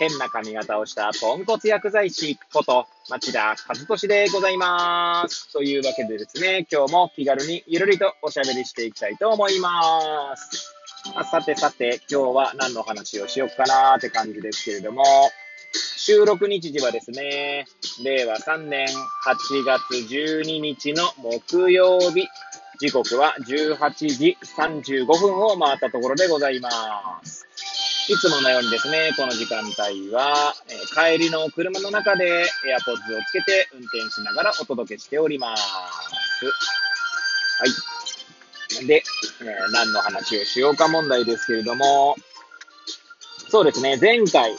変な髪型をしたポンコツ薬剤師こと町田和俊でございます。というわけでですね、今日も気軽にゆるりとおしゃべりしていきたいと思います。あさてさて、今日は何の話をしようかなーって感じですけれども、収録日時はですね、令和3年8月12日の木曜日、時刻は18時35分を回ったところでございます。いつものようにですね、この時間帯は、えー、帰りの車の中で AirPods をつけて運転しながらお届けしております。はい。で、えー、何の話をしようか問題ですけれども、そうですね、前回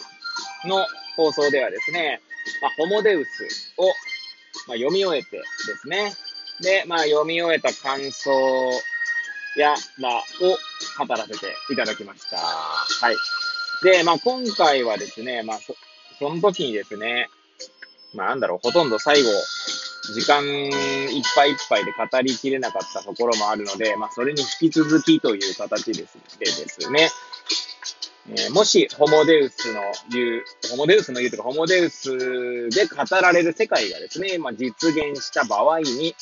の放送ではですね、まあ、ホモデウスを、まあ、読み終えてですね、で、まあ、読み終えた感想や、ま、を語らせていただきました。はい。で、まあ、今回はですね、まあ、そ、その時にですね、まあ、なんだろう、ほとんど最後、時間いっぱいいっぱいで語りきれなかったところもあるので、まあ、それに引き続きという形ですでですね、えー、もし、ホモデウスの言う、ホモデウスの言うというか、ホモデウスで語られる世界がですね、まあ、実現した場合に、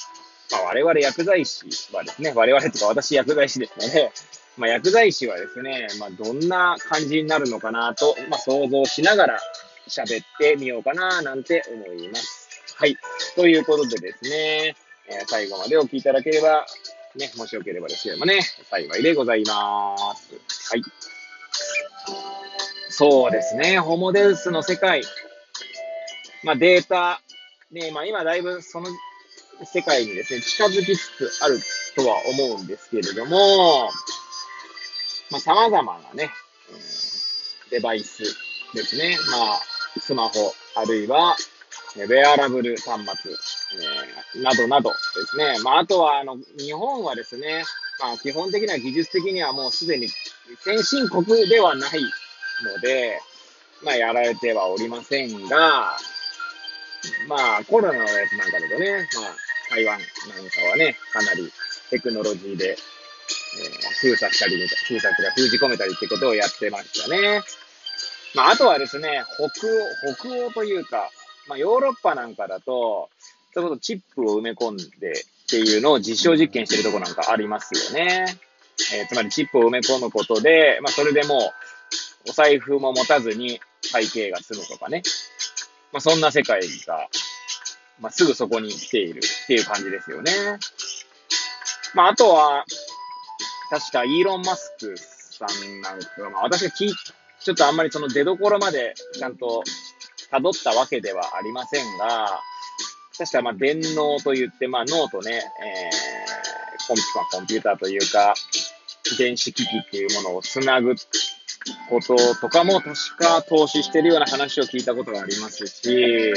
まあ、我々薬剤師はですね、我々とか私薬剤師ですので、まあ、薬剤師はですね、まあ、どんな感じになるのかなと、まあ、想像しながら喋ってみようかななんて思います。はい。ということでですね、えー、最後までお聞きいただければ、ね、もしよければですけどもね、幸いでございます。はい。そうですね、ホモデウスの世界。まあ、データ、ね、まあ、今だいぶその世界にですね、近づきつつあるとは思うんですけれども、まあ、様々なね、うん、デバイスですね。まあ、スマホ、あるいは、ウェアラブル端末、えー、などなどですね。まあ、あとは、あの、日本はですね、まあ、基本的には技術的にはもうすでに先進国ではないので、まあ、やられてはおりませんが、まあ、コロナのやつなんかだとね、まあ、台湾なんかはね、かなりテクノロジーで、えー、封鎖したり、封鎖とか封じ込めたりってことをやってましたね。まあ、あとはですね、北欧、北欧というか、まあ、ヨーロッパなんかだと、それこそチップを埋め込んでっていうのを実証実験してるとこなんかありますよね。えー、つまりチップを埋め込むことで、まあ、それでもう、お財布も持たずに会計が済むとかね。まあ、そんな世界がまあ、すぐそこに来ているっていう感じですよね。まあ、あとは、確かイーロン・マスクさんなんか、まあ、私が聞、ちょっとあんまりその出所までちゃんと辿ったわけではありませんが、確かまあ電脳と言って、まあ脳とね、えー、コンピコンピューターというか、電子機器っていうものをつなぐこととかも確か投資してるような話を聞いたことがありますし、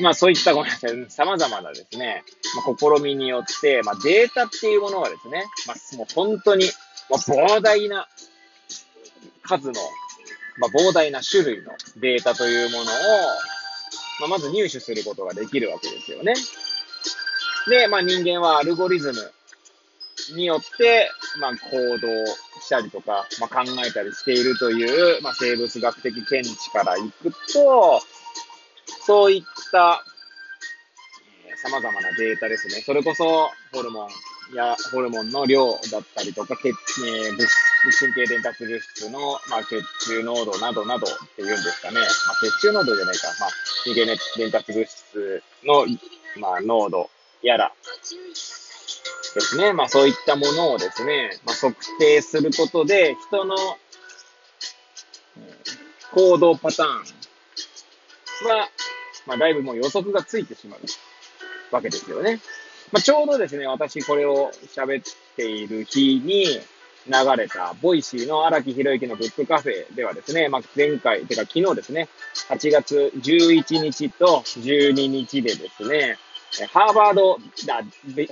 まあそういったごめんなさい、様々なですね、まあ、試みによって、まあデータっていうものがですね、まあもう本当に、まあ、膨大な数の、まあ膨大な種類のデータというものを、まあまず入手することができるわけですよね。で、まあ人間はアルゴリズムによって、まあ行動したりとか、まあ考えたりしているという、まあ生物学的見地からいくと、そういった様々なデータですね。それこそ、ホルモンやホルモンの量だったりとか、血、えー、物神経伝達物質の、まあ、血中濃度などなどっていうんですかね。まあ、血中濃度じゃないか。まあ、神経伝達物質の、まあ、濃度やらですね。まあ、そういったものをですね、まあ、測定することで、人の行動パターンは、まあ、だいぶもう予測がついてしまうわけですよね。まあ、ちょうどですね、私これを喋っている日に、流れた、 Voicy の荒木博之のブックカフェではですね、まあ、前回、てか昨日ですね、8月11日と12日でですね、ハーバード、だ、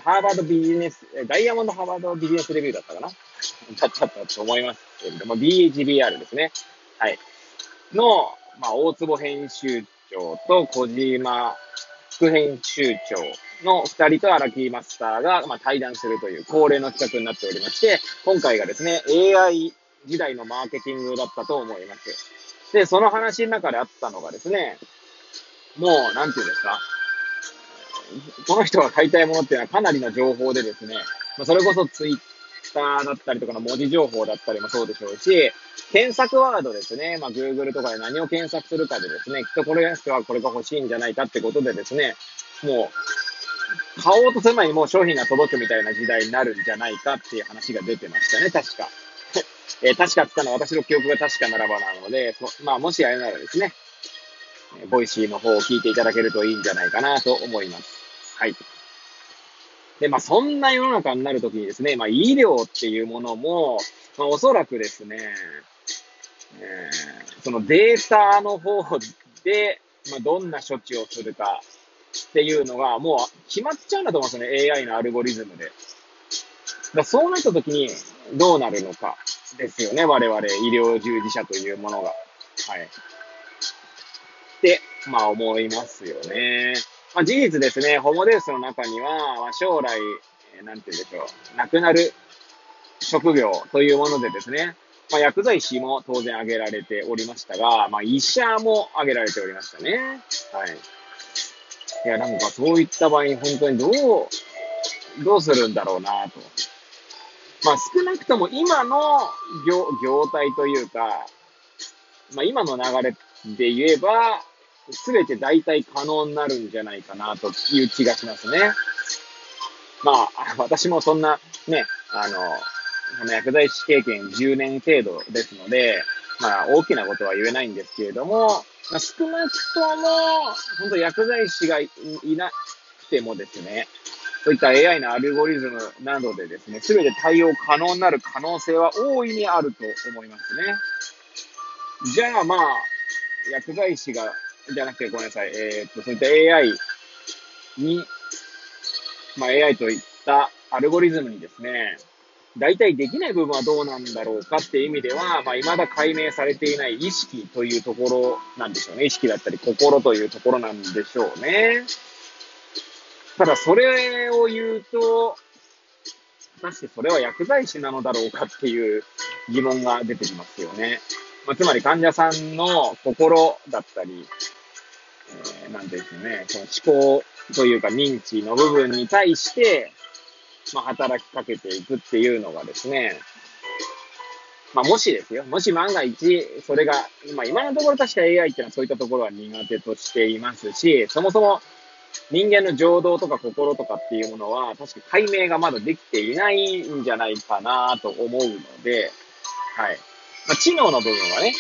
ハーバードビジネス、ダイヤモンドハーバードビジネスレビューだったかな？だったと思いますけれども、 DHBR ですね。はい。の、まあ、大坪編集長と小島副編集長の二人と荒木マスターが、まあ、対談するという恒例の企画になっておりまして、今回がですね、AI 時代のマーケティングだったと思います。で、その話の中であったのがですね、もう、なんていうんですか、この人が買いたいものっていうのはかなりの情報でですね、まあ、それこそツイッターだったりとかの文字情報だったりもそうでしょうし、検索ワードですね、まあ、Google とかで何を検索するかでですね、きっとこれの人はこれが欲しいんじゃないかってことでですね、もう、買おうとする前にもう商品が届くみたいな時代になるんじゃないかっていう話が出てましたね、確か。えー、確かって言ったのは私の記憶が確かならばなので、まあ、もしあれならですね、 Voicy の方を聞いていただけるといいんじゃないかなと思います。はい。で、まあ、そんな世の中になるときにですね、まあ、医療っていうものも、まあ、おそらくですね、えー、そのデータの方で、まあ、どんな処置をするかっていうのが、もう決まっちゃうんだと思うんですよね、AI のアルゴリズムで。だそうなったときに、どうなるのかですよね、我々医療従事者というものが。はい。って、まあ思いますよね。まあ、事実ですね、ホモデウスの中には、まあ、将来、えー、なんて言うんでしょう、亡くなる職業というものでですね、まあ、薬剤師も当然挙げられておりましたが、まあ、医者も挙げられておりましたね。はい。いや、なんかそういった場合本当にどう、どうするんだろうなと。まあ、少なくとも今の業、業態というか、まあ、今の流れで言えば、すべて大体可能になるんじゃないかなという気がしますね。まあ、私もそんなね、あの、この薬剤師経験10年程度ですので、まあ、大きなことは言えないんですけれども、まあ、少なくとも、本当薬剤師がいなくてもですね、そういった AI のアルゴリズムなどでですね、すべて対応可能になる可能性は大いにあると思いますね。じゃあまあ、薬剤師がじゃなくてごめんなさい。えー、っと、そういった AI に、まあ、AI といったアルゴリズムにですね、大体できない部分はどうなんだろうかっていう意味では、まあ、未だ解明されていない意識というところなんでしょうね。意識だったり心というところなんでしょうね。ただ、それを言うと、果たしてそれは薬剤師なのだろうかっていう疑問が出てきますよね。まあ、つまり患者さんの心だったり、え、なんですね、その思考というか認知の部分に対して、まあ、働きかけていくっていうのがですね、まあ、もしですよ、もし万が一、それが、まあ、今のところ確か AI っていうのはそういったところは苦手としていますし、そもそも人間の情動とか心とかっていうものは、確か解明がまだできていないんじゃないかなと思うので、はい。まあ、知能の部分はね、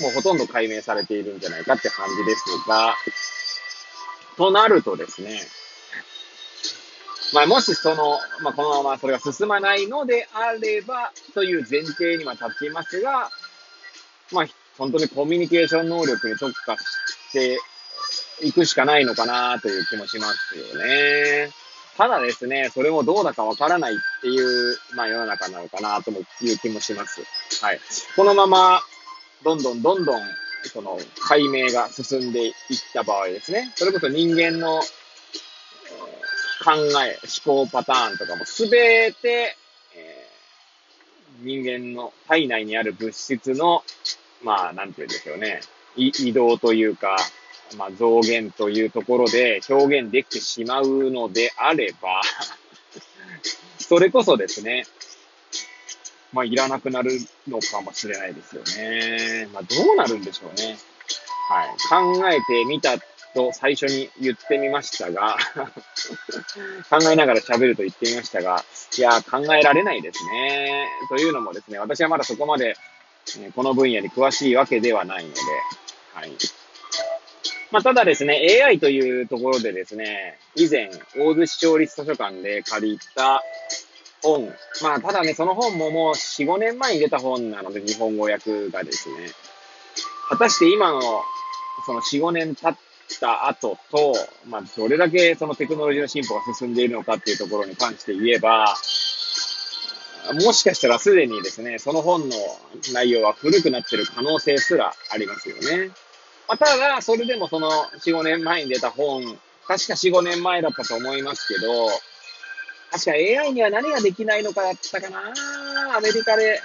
もうほとんど解明されているんじゃないかって感じですが、となるとですね、まあ、もしその、まあ、このままそれが進まないのであれば、という前提には立っていますが、まあ、本当にコミュニケーション能力に特化していくしかないのかなという気もしますよね。ただですね、それもどうだかわからないっていう、まあ世の中なのかなという気もします。はい。このまま、どんどんどんどん、その、解明が進んでいった場合ですね。それこそ人間の、考え、思考パターンとかもすべて、えー、人間の体内にある物質の、まあ、なんて言うんでしょうね。移動というか、まあ、増減というところで表現できてしまうのであれば それこそですね、まあ、いらなくなるのかもしれないですよね。まあ、どうなるんでしょうね。はい。考えてみたと最初に言ってみましたが 考えながら喋ると言ってみましたが、いや、考えられないですね。というのもですね、私はまだそこまで、この分野に詳しいわけではないので、はい。まあ、ただですね、AI というところでですね、以前、大洲市町立図書館で借りた、本。まあ、ただね、その本ももう4、5年前に出た本なので、日本語訳がですね。果たして今の、その4、5年経った後と、まあ、どれだけそのテクノロジーの進歩が進んでいるのかっていうところに関して言えば、もしかしたらすでにですね、その本の内容は古くなってる可能性すらありますよね。まあ、ただ、それでもその4、5年前に出た本、確か4、5年前だったと思いますけど、確か AI には何ができないのかだったかなアメリカで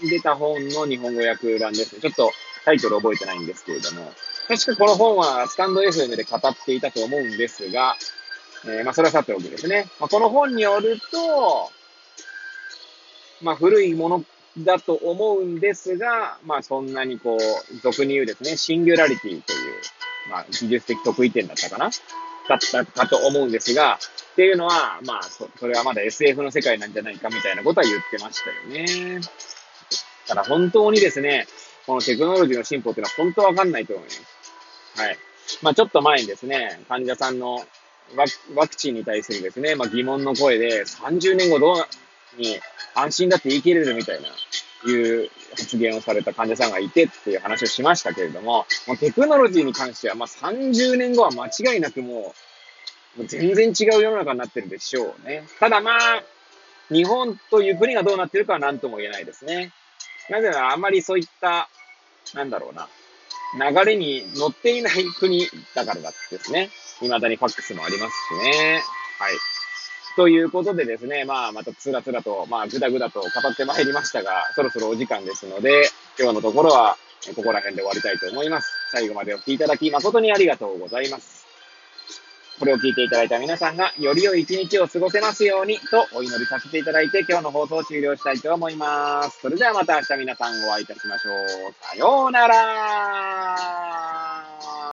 出た本の日本語訳欄ですね。ちょっとタイトル覚えてないんですけれども。確かこの本はスタンド FM で語っていたと思うんですが、えー、まあそれはさておきですね。まあ、この本によると、まあ古いものだと思うんですが、まあそんなにこう、俗に言うですね、シンギュラリティという、まあ技術的得意点だったかなだったかと思うんですが、っていうのは、まあそ、それはまだ SF の世界なんじゃないかみたいなことは言ってましたよね。ただ本当にですね、このテクノロジーの進歩っていうのは本当わかんないと思います。はい。まあちょっと前にですね、患者さんのワワクチンに対するですね、まあ疑問の声で30年後どうに安心だって言い切れるみたいな、いう発言をされた患者さんがいてっていう話をしましたけれども、もうテクノロジーに関しては、まあ30年後は間違いなくもう、もう全然違う世の中になってるでしょうね。ただまあ、日本という国がどうなってるかは何とも言えないですね。なぜならあまりそういった、なんだろうな、流れに乗っていない国だからだってですね。未だにファックスもありますしね。はい。ということでですね、まあ、またつらつらと、まあ、ぐだぐだと語ってまいりましたが、そろそろお時間ですので、今日のところは、ここら辺で終わりたいと思います。最後までお聴きいただき誠にありがとうございます。これを聞いていただいた皆さんが、より良い一日を過ごせますように、とお祈りさせていただいて、今日の放送を終了したいと思います。それではまた明日皆さんお会いいたしましょう。さようなら